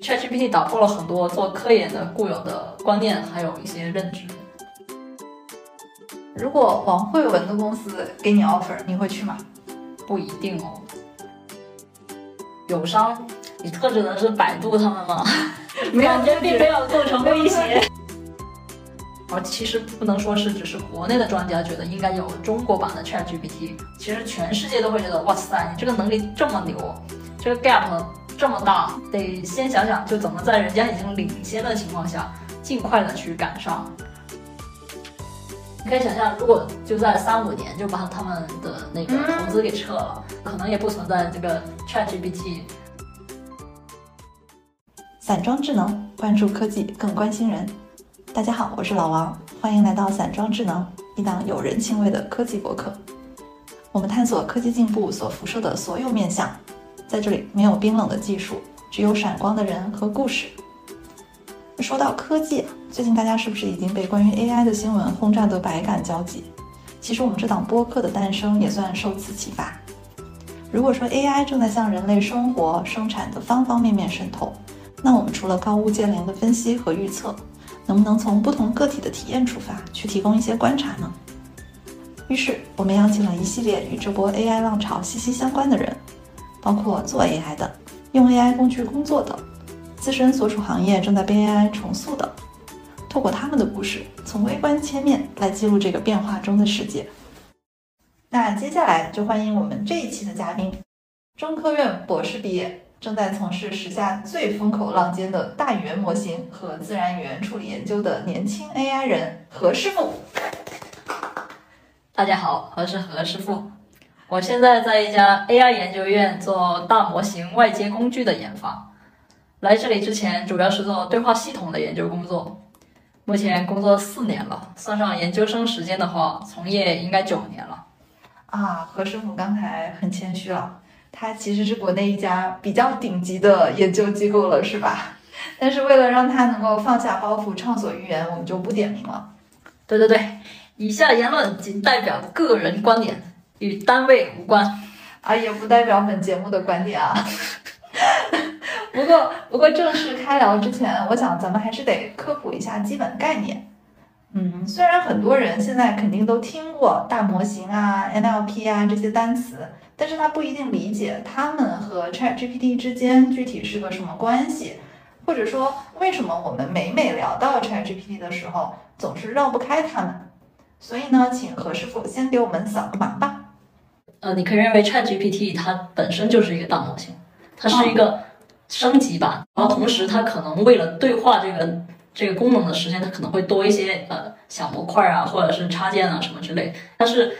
ChatGPT 打破了很多做科研的固有的观念，还有一些认知。如果王慧文的公司给你 offer，你会去吗？不一定哦。友商，你特指的是百度他们吗？感觉并没有构成威胁。而其实不能说是只是国内的专家觉得应该有中国版的 ChatGPT，其实全世界都会觉得哇塞，你这个能力这么牛，这个 gap 这么大，得先想想就怎么在人家已经领先的情况下，尽快的去赶上。你可以想象，如果就在三五年就把他们的那个投资给撤了，可能也不存在这个 ChatGPT。散装智能，关注科技，更关心人。大家好，我是老王，欢迎来到散装智能，一档有人情味的科技博客。我们探索科技进步所辐射的所有面向，在这里没有冰冷的技术，只有闪光的人和故事。说到科技，最近大家是不是已经被关于 AI 的新闻轰炸得百感交集？其实我们这档播客的诞生也算受此启发。如果说 AI 正在向人类生活生产的方方面面渗透，那我们除了高屋建瓴的分析和预测，能不能从不同个体的体验出发，去提供一些观察呢？于是，我们邀请了一系列与这波 AI 浪潮息息相关的人，包括做 AI 的、用 AI 工具工作的、自身所处行业正在被 AI 重塑的，透过他们的故事，从微观切面来记录这个变化中的世界。那接下来就欢迎我们这一期的嘉宾，中科院博士毕业。正在从事时下最风口浪尖的大语言模型和自然语言处理研究的年轻 AI 人何师傅。大家好，我是何师傅。我现在在一家 AI 研究院做大模型外接工具的研发。来这里之前，主要是做对话系统的研究工作。目前工作四年了，算上研究生时间的话，从业应该九年了。啊，何师傅刚才很谦虚了。他其实是国内一家比较顶级的研究机构了，是吧？但是为了让他能够放下包袱，畅所欲言，我们就不点名了。对对对，以下言论仅代表个人观点，与单位无关，啊，也不代表本节目的观点啊。不过，不过正式开聊之前，我想咱们还是得科普一下基本概念。嗯，虽然很多人现在肯定都听过大模型啊、NLP 啊这些单词。但是他不一定理解他们和 ChatGPT 之间具体是个什么关系，或者说为什么我们每每聊到 ChatGPT 的时候总是绕不开他们。所以呢，请何师傅先给我们扫个码吧。呃，你可以认为 ChatGPT 它本身就是一个大模型，它是一个升级版，然后同时它可能为了对话这个这个功能的实现，它可能会多一些呃小模块啊，或者是插件啊什么之类。但是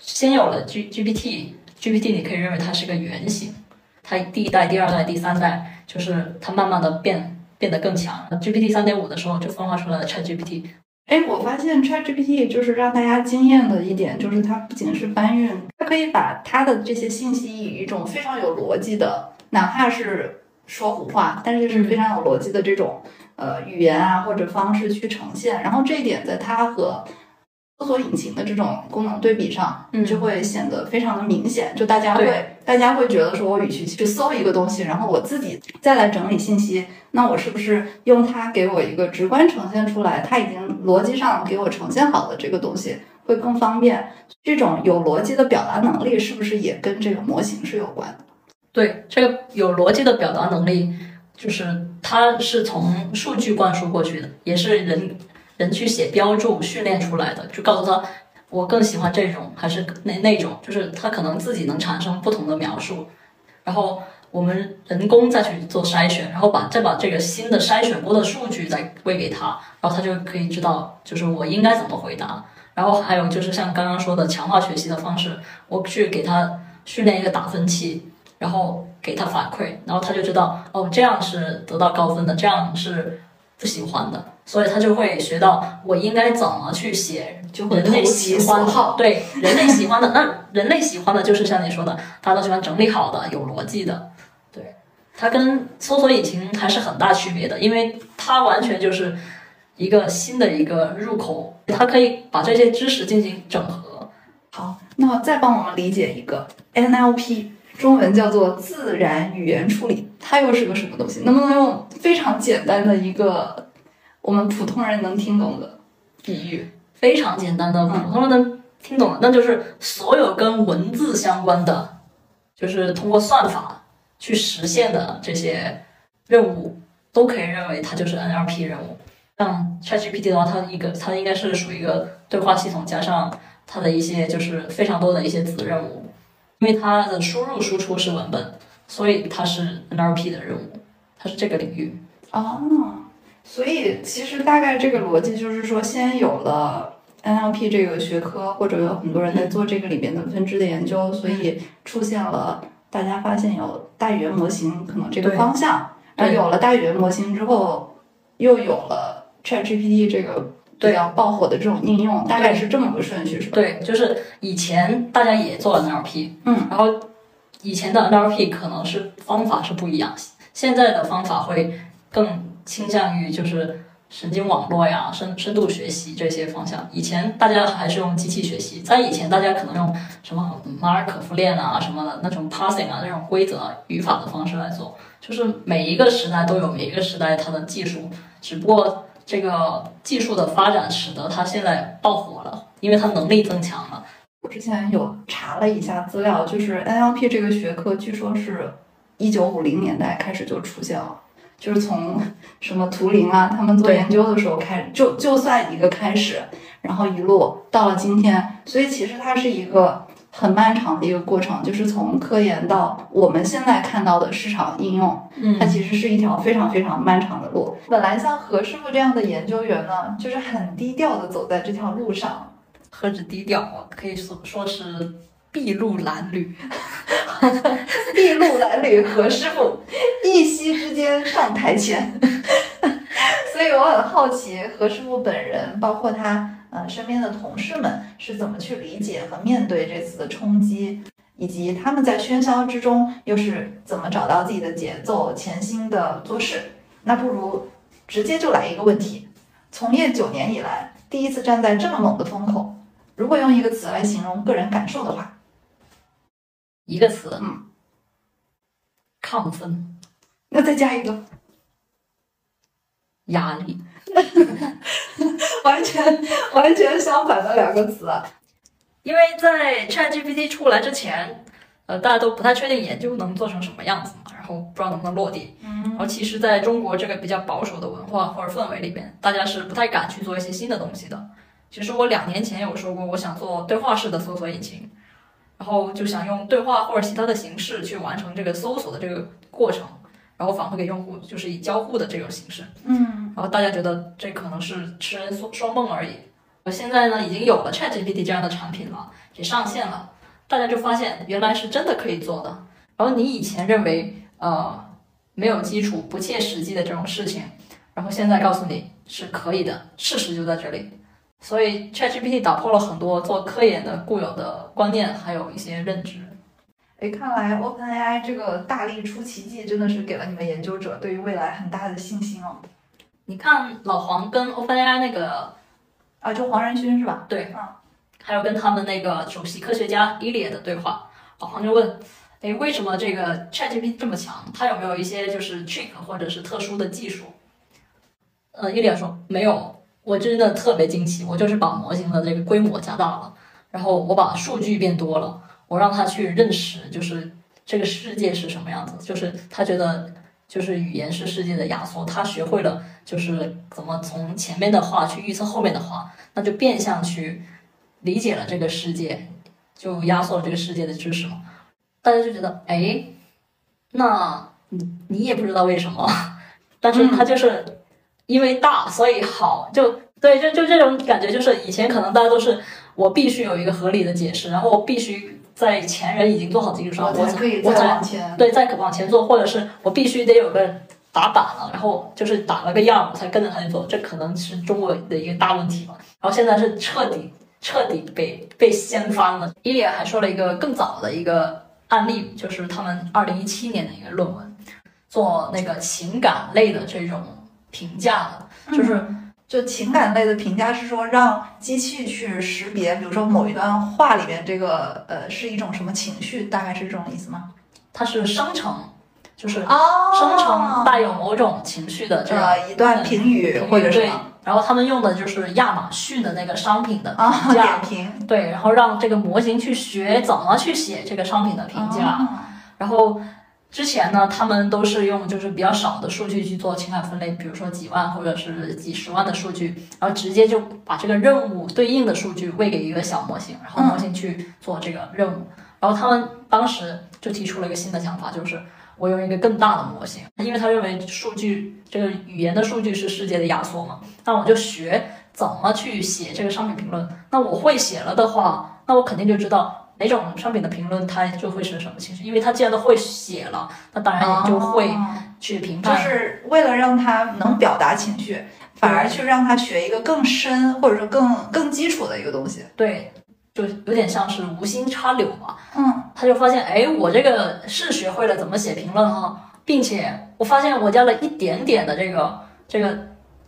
先有了 G GPT。GPT 你可以认为它是个原型，它第一代、第二代、第三代，就是它慢慢的变变得更强。GPT 三点五的时候就分化出来了 ChatGPT。哎，我发现 ChatGPT 就是让大家惊艳的一点，就是它不仅是搬运，它可以把它的这些信息以一种非常有逻辑的，哪怕是说胡话，但是是非常有逻辑的这种呃语言啊或者方式去呈现。然后这一点在它和搜索引擎的这种功能对比上，嗯就会显得非常的明显。就大家会，大家会觉得说，我与其去搜一个东西，然后我自己再来整理信息，那我是不是用它给我一个直观呈现出来，它已经逻辑上给我呈现好的这个东西会更方便？这种有逻辑的表达能力，是不是也跟这个模型是有关的？对，这个有逻辑的表达能力，就是它是从数据灌输过去的，也是人。人去写标注训练出来的，就告诉他我更喜欢这种还是那那种，就是他可能自己能产生不同的描述，然后我们人工再去做筛选，然后把再把这个新的筛选过的数据再喂给他，然后他就可以知道就是我应该怎么回答。然后还有就是像刚刚说的强化学习的方式，我去给他训练一个打分器，然后给他反馈，然后他就知道哦这样是得到高分的，这样是不喜欢的。所以他就会学到我应该怎么去写，就人类喜欢对人类喜欢的，那人类喜欢的就是像你说的，大家都喜欢整理好的、有逻辑的。对，它跟搜索引擎还是很大区别的，因为它完全就是一个新的一个入口，它可以把这些知识进行整合。好，那再帮我们理解一个 NLP。中文叫做自然语言处理，它又是个什么东西？能不能用非常简单的一个我们普通人能听懂的比喻？非常简单的，普通人能听懂的，那就是所有跟文字相关的，就是通过算法去实现的这些任务，都可以认为它就是 NLP 任务。像 ChatGPT 的话，它一个它应该是属于一个对话系统，加上它的一些就是非常多的一些子任务，因为它的输入输出是文本，所以它是 NLP 的任务，它是这个领域。哦，所以其实大概这个逻辑就是说，先有了 NLP 这个学科，或者有很多人在做这个里面的分支的研究，所以出现了大家发现有大语言模型可能这个方向，然后有了大语言模型之后，又有了。ChatGPT 这个比较爆火的这种应用，大概是这么个顺序，是吧？对，就是以前大家也做了 NLP，嗯，然后以前的 NLP 可能是方法是不一样，现在的方法会更倾向于就是神经网络呀、深深度学习这些方向。以前大家还是用机器学习，在以前大家可能用什么马尔可夫链啊什么的那种 parsing 啊那种规则语法的方式来做。就是每一个时代都有每一个时代它的技术，只不过。这个技术的发展使得它现在爆火了，因为它能力增强了。我之前有查了一下资料，就是 NLP 这个学科，据说是一九五零年代开始就出现了，就是从什么图灵啊，他们做研究的时候开始，就就算一个开始，然后一路到了今天，所以其实它是一个。很漫长的一个过程，就是从科研到我们现在看到的市场应用，嗯，它其实是一条非常非常漫长的路。本来像何师傅这样的研究员呢，就是很低调的走在这条路上，何止低调，可以说说是筚路蓝缕，筚路蓝缕何师傅一夕之间上台前，所以我很好奇何师傅本人，包括他。呃，身边的同事们是怎么去理解和面对这次的冲击，以及他们在喧嚣之中又是怎么找到自己的节奏、潜心的做事？那不如直接就来一个问题：从业九年以来，第一次站在这么猛的风口，如果用一个词来形容个人感受的话，一个词，嗯，亢奋。那再加一个，压力。完全完全相反的两个词，因为在 ChatGPT 出来之前，呃，大家都不太确定研究能做成什么样子嘛，然后不知道能不能落地。嗯，然后其实在中国这个比较保守的文化或者氛围里边，大家是不太敢去做一些新的东西的。其实我两年前有说过，我想做对话式的搜索引擎，然后就想用对话或者其他的形式去完成这个搜索的这个过程。然后反馈给用户，就是以交互的这种形式。嗯，然后大家觉得这可能是痴人说说梦而已。我现在呢，已经有了 ChatGPT 这样的产品了，也上线了，大家就发现原来是真的可以做的。然后你以前认为呃没有基础、不切实际的这种事情，然后现在告诉你是可以的，事实就在这里。所以 ChatGPT 打破了很多做科研的固有的观念，还有一些认知。哎，看来 OpenAI 这个大力出奇迹，真的是给了你们研究者对于未来很大的信心哦。你看老黄跟 OpenAI 那个啊，就黄仁勋是吧？对，啊，还有跟他们那个首席科学家伊列的对话，老黄就问，哎，为什么这个 ChatGPT 这么强？它有没有一些就是 trick 或者是特殊的技术？呃，伊列说没有，我真的特别惊奇，我就是把模型的这个规模加大了，然后我把数据变多了。我让他去认识，就是这个世界是什么样子，就是他觉得，就是语言是世界的压缩，他学会了，就是怎么从前面的话去预测后面的话，那就变相去理解了这个世界，就压缩了这个世界的知识嘛。大家就觉得，哎，那你你也不知道为什么，但是他就是因为大，所以好，就对，就就这种感觉，就是以前可能大家都是我必须有一个合理的解释，然后我必须。在前人已经做好基础上，我可以再往前，对，再往前做，或者是我必须得有个打板了，然后就是打了个样，我才跟着他去做，这可能是中国的一个大问题吧。然后现在是彻底彻底被被掀翻了。伊利亚还说了一个更早的一个案例，就是他们二零一七年的一个论文，做那个情感类的这种评价的，就是。就情感类的评价是说，让机器去识别，比如说某一段话里面这个呃是一种什么情绪，大概是这种意思吗？它是生成，就是哦，生成带有某种情绪的这一段评语或者什么然后他们用的就是亚马逊的那个商品的啊评价，点评对，然后让这个模型去学怎么去写这个商品的评价。啊然后之前呢，他们都是用就是比较少的数据去做情感分类，比如说几万或者是几十万的数据，然后直接就把这个任务对应的数据喂给一个小模型，然后模型去做这个任务。然后他们当时就提出了一个新的想法，就是我用一个更大的模型，因为他认为数据这个语言的数据是世界的压缩嘛，那我就学怎么去写这个商品评论。那我会写了的话，那我肯定就知道。哪种商品的评论，它就会是什么情绪，因为它既然都会写了，那当然也就会哦去评判就。是为了让他能表达情绪，反而去让他学一个更深或者说更更基础的一个东西。对，就有点像是无心插柳嘛。嗯，他就发现，哎，我这个是学会了怎么写评论哈，并且我发现我加了一点点的这个这个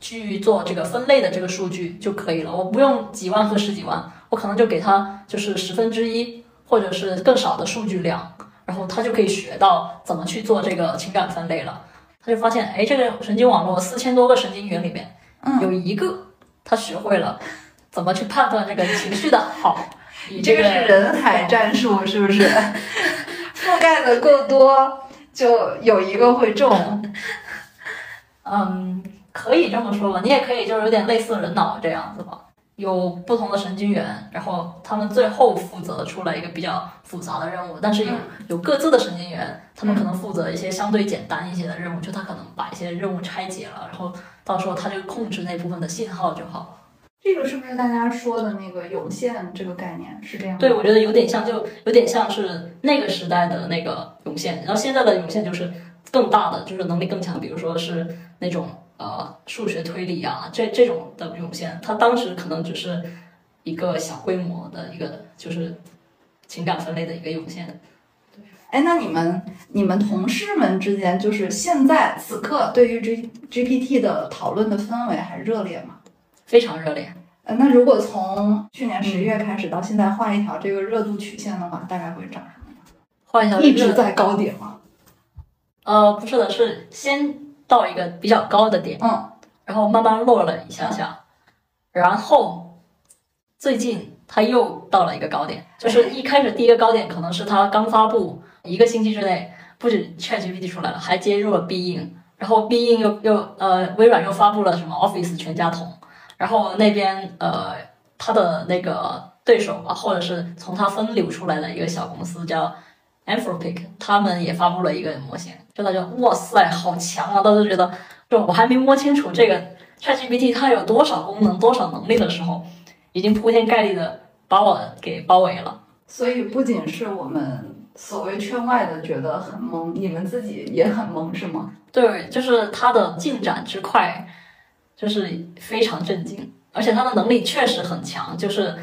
去做这个分类的这个数据就可以了，我不用几万和十几万，我可能就给他就是十分之一或者是更少的数据量，然后他就可以学到怎么去做这个情感分类了。他就发现，哎，这个神经网络四千多个神经元里面，嗯有一个他学会了怎么去判断这个情绪的好 你这个是人海战术，是不是？覆盖的够多，就有一个会中。嗯，可以这么说吧，你也可以就是有点类似人脑这样子吧，有不同的神经元，然后他们最后负责出来一个比较复杂的任务，但是有有各自的神经元，他们可能负责一些相对简单一些的任务，就他可能把一些任务拆解了，然后到时候他就控制那部分的信号就好。这个是不是大家说的那个涌现这个概念是这样？对，我觉得有点像，就有点像是那个时代的那个涌现，然后现在的涌现就是更大的，就是能力更强，比如说是那种呃数学推理啊，这这种的涌现，它当时可能只是一个小规模的一个就是情感分类的一个涌现。哎，那你们你们同事们之间，就是现在此刻对于 G GPT 的讨论的氛围还热烈吗？非常热烈，呃，那如果从去年十月开始到现在画一条这个热度曲线的话，大概会长什么换一条？一直在高点吗？呃不是的，是先到一个比较高的点，嗯，然后慢慢落了一下下，然后最近它又到了一个高点，就是一开始第一个高点可能是它刚发布一个星期之内，不止 ChatGPT 出来了，还接入了 Bing，，然后 Bing 又又呃微软又发布了什么 Office 全家桶，然后那边呃它的那个对手吧，或者是从它分流出来的一个小公司叫 Anthropic，他们也发布了一个模型，就大家哇塞好强啊，当时觉得就我还没摸清楚这个 ChatGPT 它有多少功能、多少能力的时候，已经铺天盖地的把我给包围了。所以不仅是我们所谓圈外的觉得很懵，你们自己也很懵，是吗？对，就是它的进展之快，就是非常震惊，而且它的能力确实很强，就是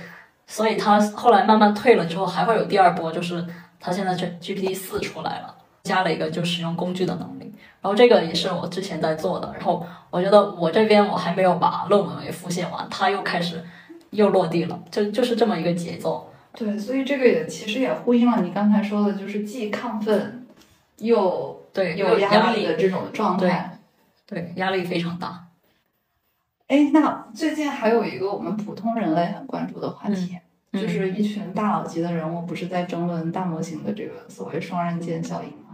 所以它后来慢慢退了之后，还会有第二波，就是它现在这 GPT 四出来了，加了一个就使用工具的能力，然后这个也是我之前在做的，然后我觉得我这边我还没有把论文给复现完，它又开始又落地了，就就是这么一个节奏。对，所以这个也其实也呼应了你刚才说的，就是既亢奋又对，有压压力的这种状态。对，压力非常大。哎，那最近还有一个我们普通人类很关注的话题，嗯就是一群大佬级的人物不是在争论大模型的这个所谓双刃剑效应吗？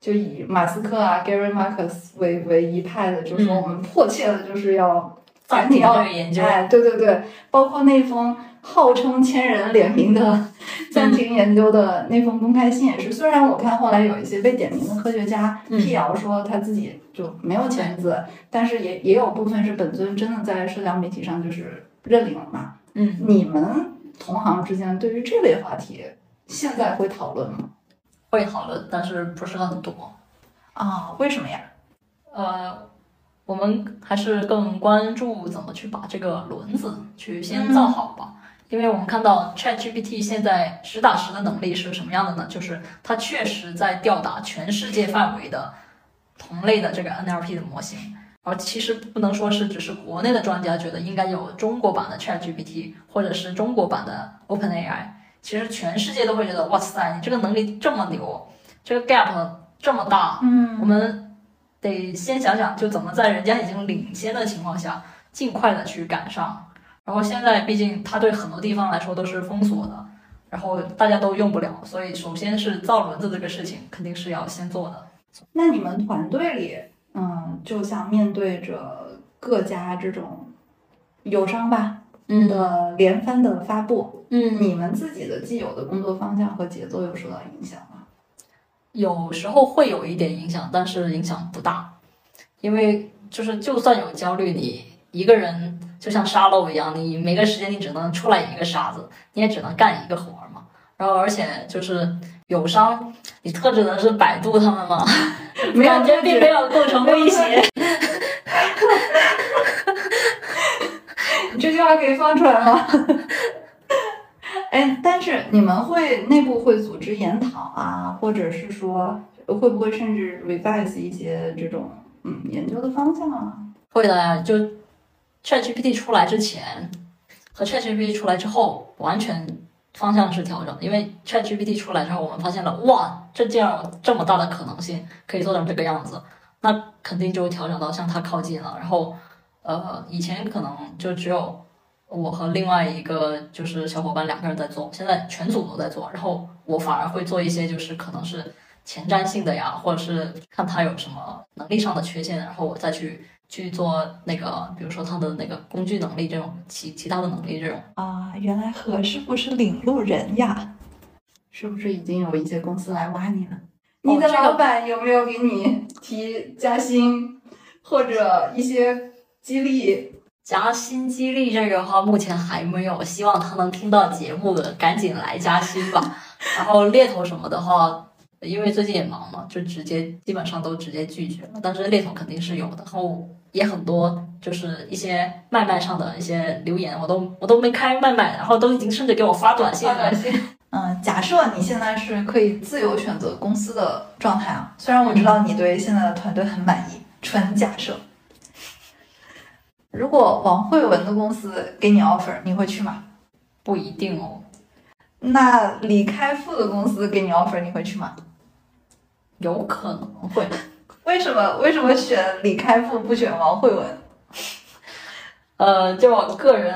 就以马斯克啊、Gary Marcus 为为一派的，就是说嗯我们迫切的就是要赶暂停紧要研究，哎，对对对，包括那封号称千人联名的暂停研究的那封公开信也是，虽然我看后来有一些被点名的科学家嗯。辟谣说他自己就没有签字，但是也也有部分是本尊真的在社交媒体上就是认领了嘛。嗯，你们同行之间对于这类话题现在会讨论吗？会讨论，但是不是很多。啊、为什么呀？呃，我们还是更关注怎么去把这个轮子去先造好吧。因为我们看到 ChatGPT 现在实打实的能力是什么样的呢？就是它确实在吊打全世界范围的同类的这个 NLP 的模型，而其实不能说是只是国内的专家觉得应该有中国版的 ChatGPT 或者是中国版的 OpenAI，其实全世界都会觉得哇塞，你这个能力这么牛，这个 gap 这么大，嗯我们得先想想，就怎么在人家已经领先的情况下，尽快的去赶上。然后现在毕竟它对很多地方来说都是封锁的，然后大家都用不了，所以首先是造轮子这个事情肯定是要先做的。那你们团队里，嗯，就像面对着各家这种友商吧的连番的发布，嗯，你们自己的既有的工作方向和节奏有受到影响吗？有时候会有一点影响，但是影响不大，因为就是就算有焦虑，你一个人就像沙漏一样，你每个时间你只能出来一个沙子，你也只能干一个活儿嘛。然后而且就是友商，你特指的是百度他们吗？没有感觉并没有构成威胁。你这句话可以放出来吗？哎，但是你们会内部会组织研讨啊，或者是说会不会甚至 revise 一些这种嗯研究的方向啊？会的，就 ChatGPT 出来之前和 ChatGPT 出来之后，完全方向是调整。因为 ChatGPT 出来之后，我们发现了哇，这竟然有这么大的可能性，可以做成这个样子，那肯定就调整到向它靠近了。然后，呃，以前可能就只有我和另外一个就是小伙伴两个人在做，现在全组都在做。然后我反而会做一些就是可能是前瞻性的呀，或者是看他有什么能力上的缺陷，然后我再去去做那个，比如说他的那个工具能力这种其其他的能力这种。啊，原来何师傅是领路人呀！是不是已经有一些公司来挖你了？你的老板有没有给你提加薪或者一些激励？加薪激励这个的话，目前还没有，希望他能听到节目的，赶紧来加薪吧。然后猎头什么的话，因为最近也忙嘛，就直接基本上都直接拒绝了。但是猎头肯定是有的，然后也很多就是一些麦麦上的一些留言，我都我都没开麦麦，然后都已经甚至给我发短信了。嗯，假设你现在是可以自由选择公司的状态啊，虽然我知道你对现在的团队很满意，纯假设。如果王慧文的公司给你 offer，你会去吗？不一定哦，那李开复的公司给你 offer，你会去吗？有可能会。为什么？为什么选李开复不选王慧文？呃，就我个人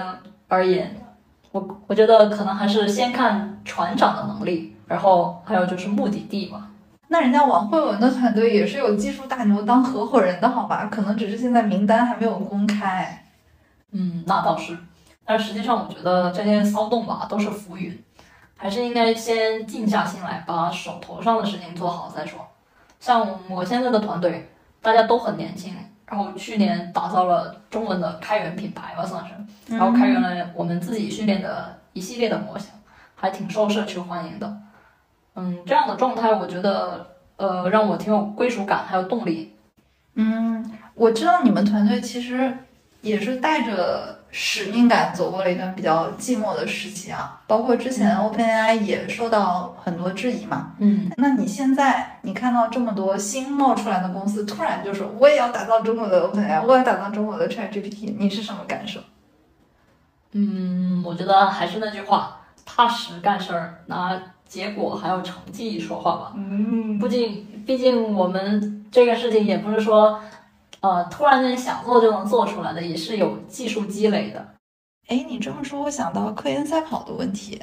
而言，我我觉得可能还是先看船长的能力，然后还有就是目的地吧。那人家王慧文的团队也是有技术大牛当合伙人的好吧？可能只是现在名单还没有公开。嗯，那倒是。但实际上，我觉得这些骚动吧都是浮云，还是应该先静下心来，把手头上的事情做好再说。像我现在的团队，大家都很年轻，然后去年打造了中文的开源品牌吧，算是。然后开源了我们自己训练的一系列的模型，还挺受社区欢迎的。嗯，这样的状态，我觉得呃让我挺有归属感，还有动力。嗯，我知道你们团队其实也是带着使命感走过了一段比较寂寞的时期啊，包括之前 OpenAI 也受到很多质疑嘛。嗯，那你现在你看到这么多新冒出来的公司，突然就说我也要打造中国的 OpenAI，我要打造中国的 ChatGPT，你是什么感受？嗯，我觉得还是那句话，踏实干事儿，拿结果还有成绩说话吧。嗯毕竟，毕竟我们这个事情也不是说，呃，突然间想做就能做出来的，也是有技术积累的。哎，你这么说，我想到科研赛跑的问题。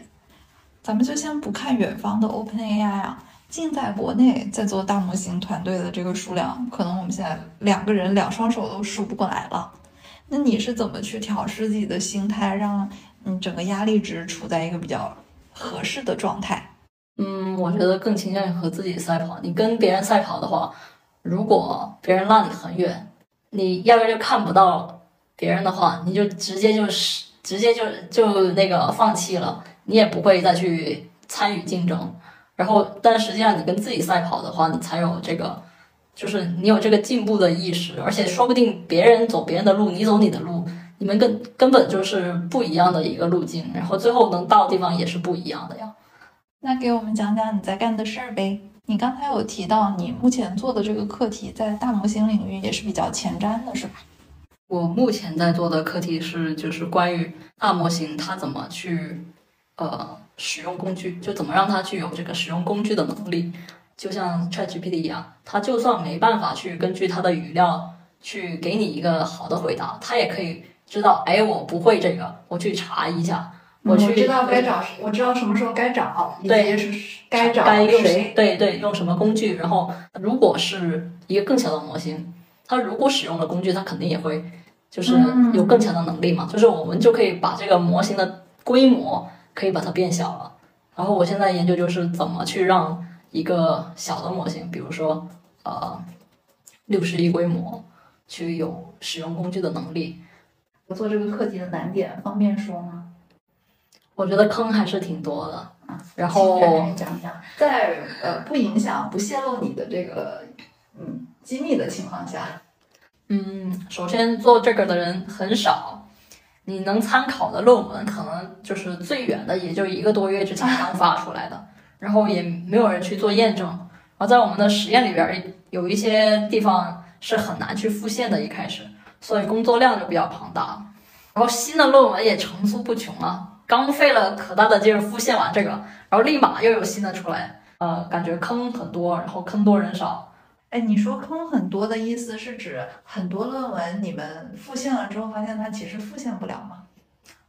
咱们就先不看远方的 OpenAI 啊，近在国内在做大模型团队的这个数量，可能我们现在两个人两双手都数不过来了。那你是怎么去调试自己的心态，让你整个压力值处在一个比较合适的状态？嗯，我觉得更倾向于和自己赛跑。你跟别人赛跑的话，如果别人拉你很远，你压根就看不到别人的话，你就直接就是直接就就那个放弃了，你也不会再去参与竞争。然后，但实际上你跟自己赛跑的话，你才有这个，就是你有这个进步的意识，而且说不定别人走别人的路，你走你的路，你们根根本就是不一样的一个路径，然后最后能到的地方也是不一样的呀。那给我们讲讲你在干的事儿呗。你刚才有提到你目前做的这个课题在大模型领域也是比较前瞻的，是吧？我目前在做的课题是，就是关于大模型它怎么去呃使用工具，就怎么让它具有这个使用工具的能力。就像 ChatGPT 一样，它就算没办法去根据它的语料去给你一个好的回答，它也可以知道，哎，我不会这个，我去查一下，我去知道该找，我知道什么时候该找，以对及是该找该用谁。对对，用什么工具？然后，如果是一个更小的模型，它如果使用了工具，它肯定也会就是嗯有更强的能力嘛。就是我们就可以把这个模型的规模可以把它变小了。然后我现在研究就是怎么去让一个小的模型，比如说呃六十亿规模，去有使用工具的能力。我做这个课题的难点方便说吗？我觉得坑还是挺多的。啊，然后在呃不影响、不泄露你的这个嗯机密的情况下，嗯，首先做这个的人很少，你能参考的论文可能就是最远的，也就一个多月之前刚发出来的，然后也没有人去做验证。然后在我们的实验里边儿，有一些地方是很难去复现的，一开始，所以工作量就比较庞大。然后新的论文也层出不穷啊，刚费了可大的劲儿复现完这个，然后立马又有新的出来，呃，感觉坑很多，然后坑多人少。哎，你说坑很多的意思是指很多论文你们复现了之后，发现它其实复现不了吗？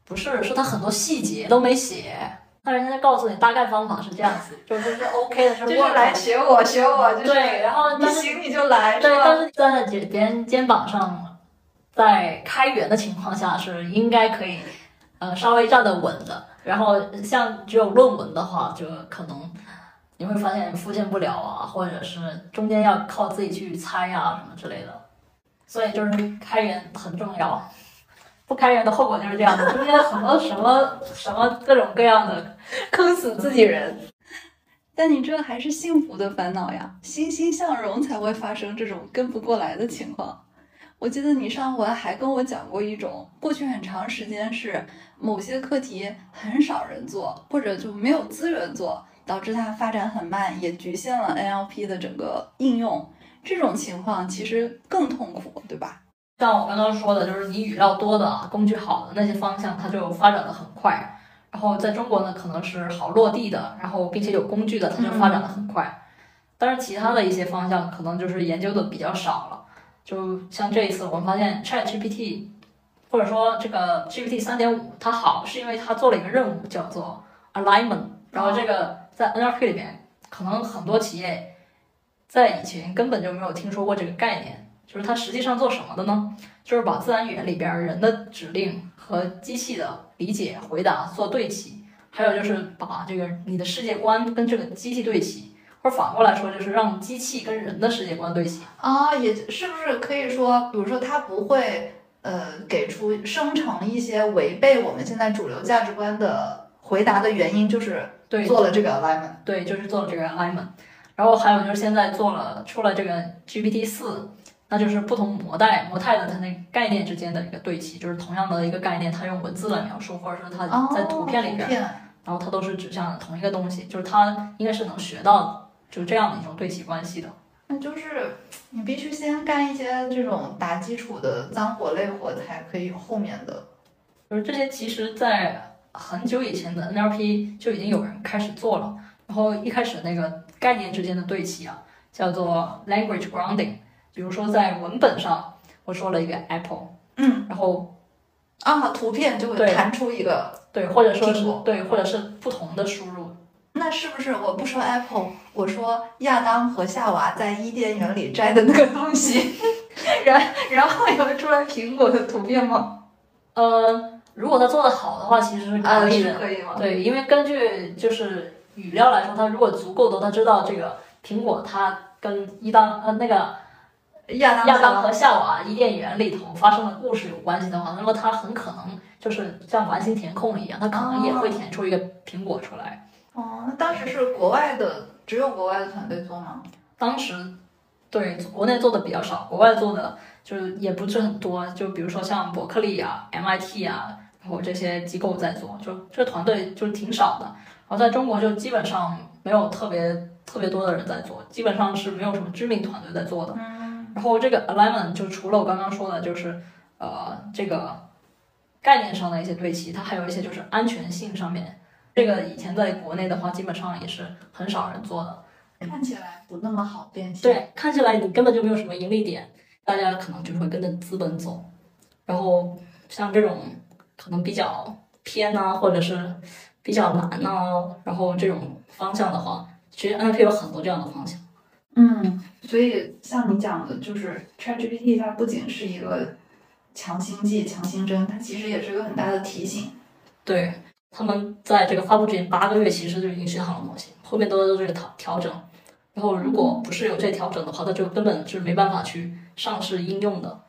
不是，是它很多细节都没写。那人家告诉你大概方法是这样子，就是是 OK 的，是就 work 是来学我，学我，就是对，然后你行你就来，对？但是站在别别人肩膀上，在开源的情况下是应该可以，呃，稍微站得稳的。然后像只有论文的话，就可能你会发现复现不了啊，或者是中间要靠自己去猜啊什么之类的。所以就是开源很重要，不开源的后果就是这样的，中间很多什么什么各种各样的坑死自己人。但你这还是幸福的烦恼呀，欣欣向荣才会发生这种跟不过来的情况。我记得你上回还跟我讲过一种，过去很长时间是某些课题很少人做，或者就没有资源做，导致它发展很慢，也局限了 NLP 的整个应用。这种情况其实更痛苦，对吧？像我刚刚说的，就是你语料多的、啊工具好的那些方向，它就发展的很快。然后在中国呢，可能是好落地的，然后并且有工具的，它就发展的很快。但是其他的一些方向，可能就是研究的比较少了。就像这一次，我们发现 Chat GPT，或者说这个 GPT 三点五，它好是因为它做了一个任务叫做 alignment，然后这个在 NLP 里边，可能很多企业在以前根本就没有听说过这个概念。就是它实际上做什么的呢？就是把自然语言里边人的指令和机器的理解回答做对齐，还有就是把这个你的世界观跟这个机器对齐，或者反过来说就是让机器跟人的世界观对齐。啊，也是不是可以说，比如说它不会呃给出生成一些违背我们现在主流价值观的回答的原因，就是对做了这个 alignment。对，就是做了这个 alignment。然后还有就是现在做了出了这个 GPT 四，那就是不同模态模态的它那概念之间的一个对齐，就是同样的一个概念，它用文字来描述，或者说它哦，在图片里边，片然后它都是指向同一个东西，就是它应该是能学到就这样的一种对齐关系的。那就是你必须先干一些这种打基础的脏活累活，才可以有后面的。就是这些，其实在很久以前的 NLP 就已经有人开始做了。然后一开始那个概念之间的对齐啊，叫做 language grounding。比如说在文本上，我说了一个 apple，嗯然后啊，图片就会弹出一个。对，或者说是对，或者是不同的输入。那是不是我不说 Apple，我说亚当和夏娃在伊甸园里摘的那个东西，然然后也会出来苹果的图片吗？呃，如果他做的好的话，其实可以的。是可以吗？对，因为根据就是语料来说，他如果足够多，他知道这个苹果它跟伊当呃那个亚当亚当和和夏娃伊甸园里头发生的故事有关系的话，那么他很可能就是像完形填空一样，他可能也会填出一个苹果出来。哦，那当时是国外的，只有国外的团队做吗？当时对国内做的比较少，国外做的就是也不是很多，就比如说像伯克利啊、MIT 啊，然后这些机构在做，就这个团队就是挺少的。然后在中国就基本上没有特别特别多的人在做，基本上是没有什么知名团队在做的。嗯，然后这个 alignment 就除了我刚刚说的，就是呃这个概念上的一些对齐，它还有一些就是安全性上面，这个以前在国内的话，基本上也是很少人做的。看起来不那么好变现。，对，看起来你根本就没有什么盈利点，大家可能就会跟着资本走。然后像这种可能比较偏啊，或者是比较难啊，然后这种方向的话，其实 NLP 有很多这样的方向。嗯，所以像你讲的，就是 ChatGPT 它不仅是一个强心剂、强心针，它其实也是个很大的提醒。对，他们在这个发布之前八个月其实就已经训好了模型，后面都都是调调整。然后如果不是有这调整的话，它就根本是没办法去上市应用的。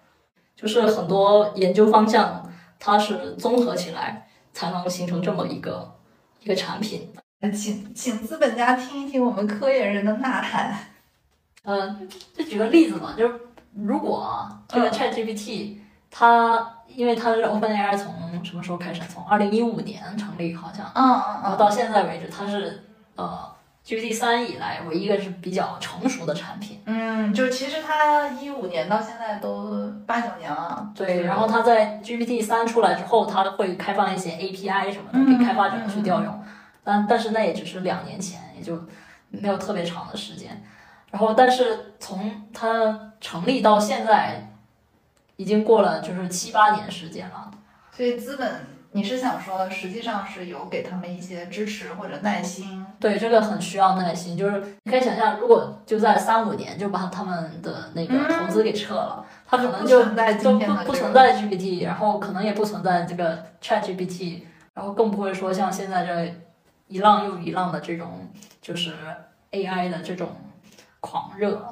就是很多研究方向，它是综合起来才能形成这么一个一个产品。请请资本家听一听我们科研人的呐喊。嗯，就举个例子嘛，就是如果啊这个嗯 ChatGPT 它因为它是 OpenAI 从什么时候开始？从二零一五年成立好像。嗯然后到现在为止，它是呃 GPT 三以来唯一一个是比较成熟的产品。嗯，就其实它一五年到现在都八九年了。对，然后它在 GPT 三出来之后，它会开放一些 API 什么的嗯给开发者去调用，但但是那也只是两年前，也就没有特别长的时间。然后，但是从它成立到现在，已经过了就是七八年时间了。所以资本，你是想说，实际上是有给他们一些支持或者耐心。对，这个很需要耐心。就是你可以想象，如果就在三五年就把他们的那个投资给撤了，他可能就就不不存在 GPT，然后可能也不存在这个 Chat GPT，然后更不会说像现在这一浪又一浪的这种就是 AI 的这种狂热。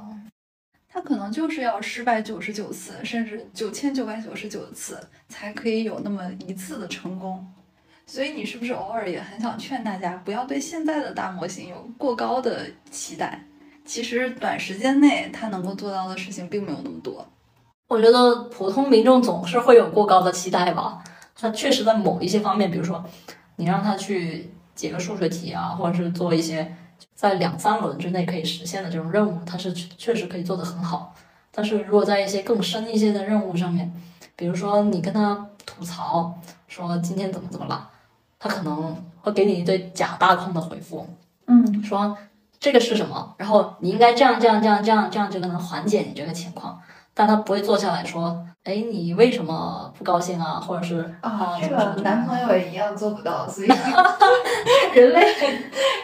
它可能就是要失败九十九次，甚至九千九百九十九次，才可以有那么一次的成功。所以你是不是偶尔也很想劝大家，不要对现在的大模型有过高的期待？其实短时间内它能够做到的事情并没有那么多。我觉得普通民众总是会有过高的期待吧。他确实在某一些方面，比如说你让他去解个数学题啊，或者是做一些在两三轮之内可以实现的这种任务，他是确确实可以做得很好。但是如果在一些更深一些的任务上面，比如说你跟他吐槽说今天怎么怎么了，他可能会给你一堆假大空的回复，嗯说这个是什么，然后你应该这样这样这样这样这样就能缓解你这个情况，但他不会坐下来说，哎，你为什么不高兴啊，或者是啊，这个男朋友也一样做不到，所以 人类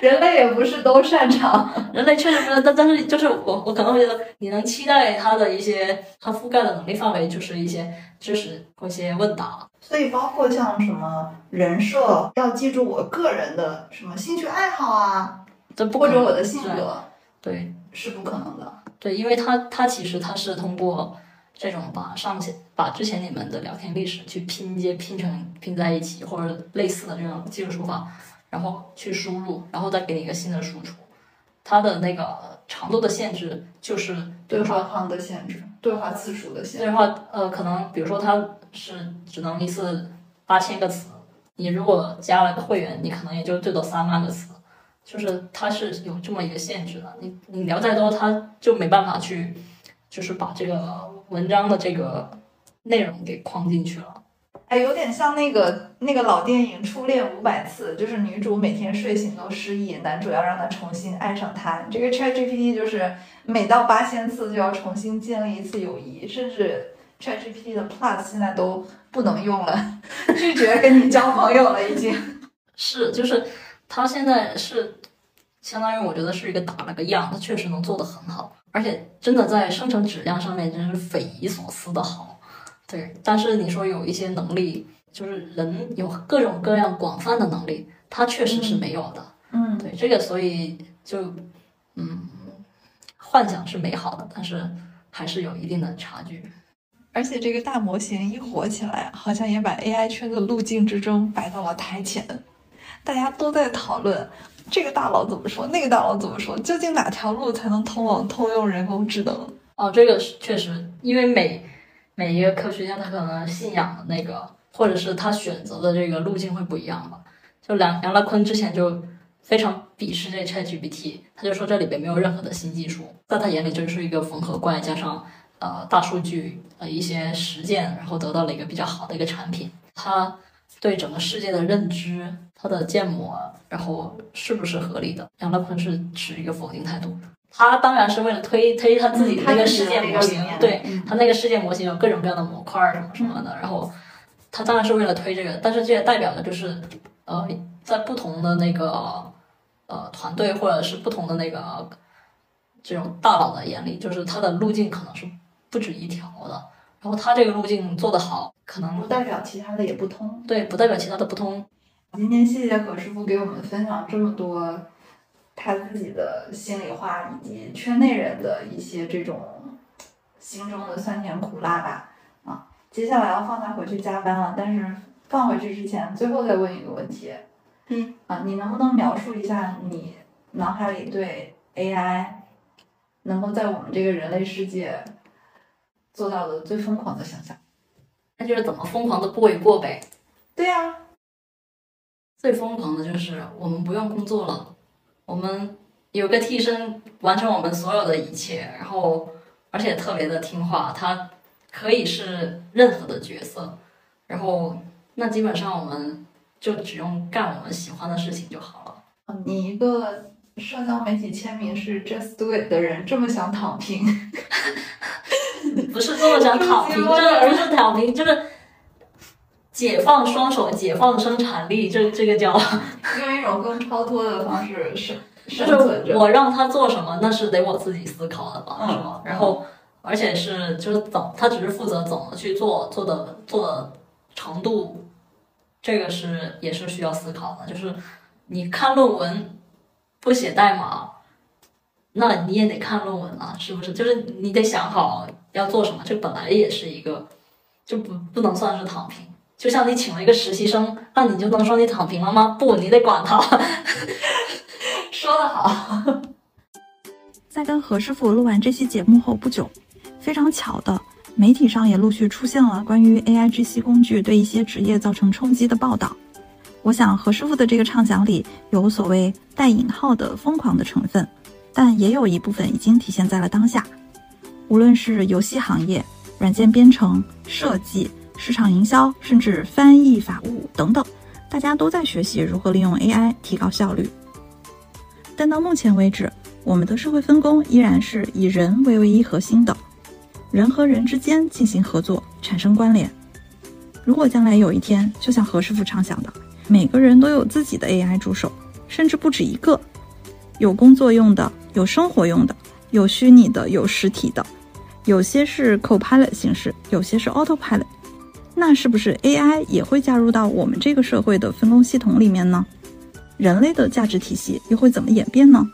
人类也不是都擅长。人类确实不是，但但是就是我我可能会觉得，你能期待他的一些他覆盖的能力范围，就是一些知识或一些问答。所以包括像什么人设，要记住我个人的什么兴趣爱好啊，这不或者我的性格对是不可能的。对，因为他他其实他是通过这种把上前把之前你们的聊天历史去拼接拼成拼在一起，或者类似的这种技术手法，然后去输入，然后再给你一个新的输出。它的那个长度的限制就是，对话框的限制，对话次数的限制。对话，呃，可能比如说它是只能一次八千个词，你如果加了个会员，你可能也就最多三万个词，就是它是有这么一个限制的。你你聊再多，它就没办法去，就是把这个文章的这个内容给框进去了。哎，有点像那个那个老电影《初恋五百次》，就是女主每天睡醒都失忆，男主要让她重新爱上他。这个 ChatGPT 就是每到八千次就要重新建立一次友谊，甚至 ChatGPT 的 Plus 现在都不能用了，拒绝跟你交朋友了，已经。是，就是他现在是相当于我觉得是一个打了个样，他确实能做得很好，而且真的在生成质量上面真是匪夷所思的好。对，但是你说有一些能力，就是人有各种各样广泛的能力，它确实是没有的。嗯，对这个，所以就嗯，幻想是美好的，但是还是有一定的差距。而且这个大模型一火起来，好像也把 AI 圈的路径之中摆到了台前，大家都在讨论这个大佬怎么说，那个大佬怎么说，究竟哪条路才能通往通用人工智能？哦，这个是确实，因为每每一个科学家他可能信仰的那个，或者是他选择的这个路径会不一样吧。就梁杨乐坤之前就非常鄙视这 ChatGPT，他就说这里边没有任何的新技术，在他眼里就是一个缝合怪加上呃大数据呃一些实践，然后得到了一个比较好的一个产品。他对整个世界的认知，它的建模，然后是不是合理的？杨乐坤是持一个否定态度。他当然是为了推推他自己的那个世界模型，对他那个世界模型有各种各样的模块什么什么的，然后他当然是为了推这个，但是这也代表的就是，呃，在不同的那个呃团队或者是不同的那个这种大佬的眼里，就是他的路径可能是不止一条的，然后他这个路径做得好，可能不代表其他的也不通，对，不代表其他的不通。今天谢谢何师傅给我们分享这么多。他自己的心里话，以及圈内人的一些这种心中的酸甜苦辣吧。啊，接下来要放他回去加班了，但是放回去之前，最后再问一个问题。嗯。啊，你能不能描述一下你脑海里对 AI 能够在我们这个人类世界做到的最疯狂的想象？那就是怎么疯狂的过一过呗。对呀。最疯狂的就是我们不用工作了。我们有个替身完成我们所有的一切，然后而且特别的听话，他可以是任何的角色，然后那基本上我们就只用干我们喜欢的事情就好了。你一个社交媒体签名是 Just Do It 的人，这么想躺平？不是这么想躺平，这不是躺平，就是解放双手，解放生产力，这这个叫。用一种更超脱的方式生生存着。我让他做什么，那是得我自己思考的吧，是吗？然后，而且是就是怎，他只是负责怎么去做，做的做的程度，这个是也是需要思考的。就是你看论文不写代码，那你也得看论文啊，是不是？就是你得想好要做什么，这本来也是一个，就不不能算是躺平。就像你请了一个实习生，那你就能说你躺平了吗？不，你得管他。说得好。在跟何师傅录完这期节目后不久，非常巧的，媒体上也陆续出现了关于 AI 知悉工具对一些职业造成冲击的报道。我想何师傅的这个畅想里有所谓带引号的疯狂的成分，但也有一部分已经体现在了当下。无论是游戏行业、软件编程、设计。市场营销，甚至翻译、法务等等，大家都在学习如何利用 AI 提高效率。但到目前为止，我们的社会分工依然是以人为唯一核心的，人和人之间进行合作，产生关联。如果将来有一天，就像何师傅畅想的，每个人都有自己的 AI 助手，甚至不止一个，有工作用的，有生活用的，有虚拟的，有实体的，有些是 Copilot 形式，有些是 Autopilot。那是不是 AI 也会加入到我们这个社会的分工系统里面呢？人类的价值体系又会怎么演变呢？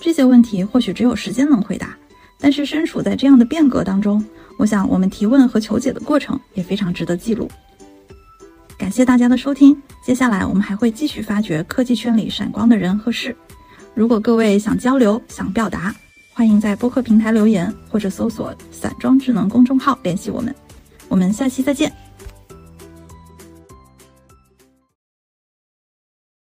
这些问题或许只有时间能回答。但是身处在这样的变革当中，我想我们提问和求解的过程也非常值得记录。感谢大家的收听，接下来我们还会继续发掘科技圈里闪光的人和事。如果各位想交流、想表达，欢迎在播客平台留言，或者搜索“散装智能”公众号联系我们。我们下期再见。